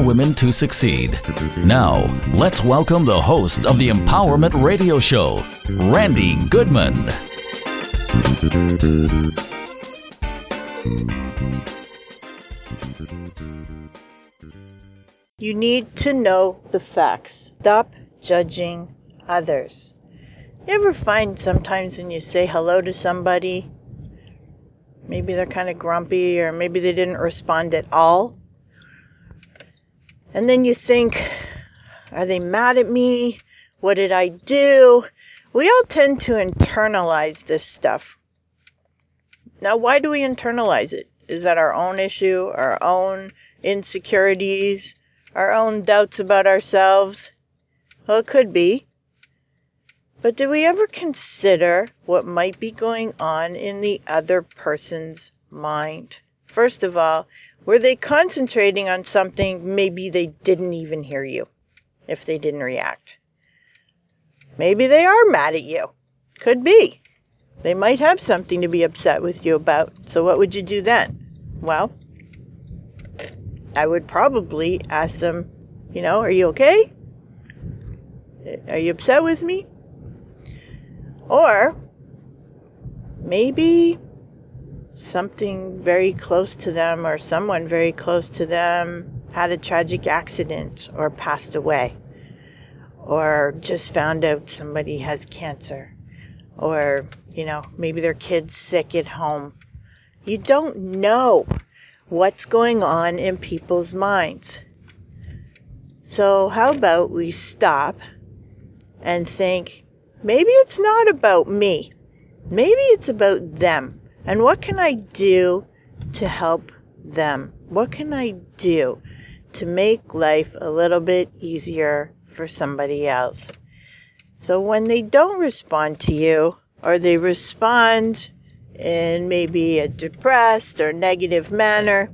Women to Succeed. Now, let's welcome the host of the Empowerment Radio Show, Randi Goodman. You need to know the facts. Stop judging others. You ever find sometimes when you say hello to somebody, maybe they're kind of grumpy or maybe they didn't respond at all? And then you think, are they mad at me? What did I do? We all tend to internalize this stuff. Now, why do we internalize it? Is that our own issue, our own insecurities, our own doubts about ourselves? Well, it could be. But do we ever consider what might be going on in the other person's mind? First of all, were they concentrating on something maybe they didn't even hear you if they didn't react? Maybe they are mad at you. Could be. They might have something to be upset with you about. So what would you do then? Well, I would probably ask them, you know, are you okay? Are you upset with me? Or maybe something very close to them or someone very close to them had a tragic accident or passed away or just found out somebody has cancer or you know maybe their kids sick at home. You don't know what's going on in people's minds. So how about we stop and think maybe it's not about me. Maybe it's about them and what can I do to help them? What can I do to make life a little bit easier for somebody else? So when they don't respond to you, or they respond in maybe a depressed or negative manner,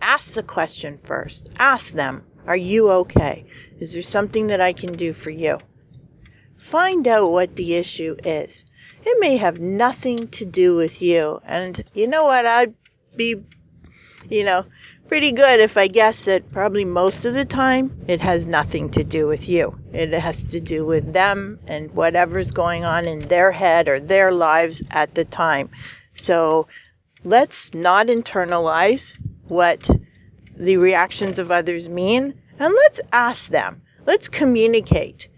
ask the question first. Ask them, Are you okay? Is there something that I can do for you? Find out what the issue is. It may have nothing to do with you. And you know what? I'd be, you know, pretty good if I guessed that probably most of the time it has nothing to do with you. It has to do with them and whatever's going on in their head or their lives at the time. So let's not internalize what the reactions of others mean and let's ask them. Let's communicate.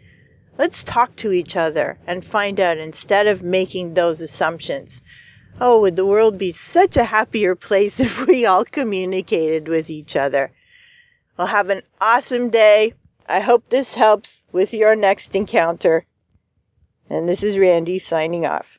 Let's talk to each other and find out instead of making those assumptions. Oh, would the world be such a happier place if we all communicated with each other? Well, have an awesome day. I hope this helps with your next encounter. And this is Randi signing off.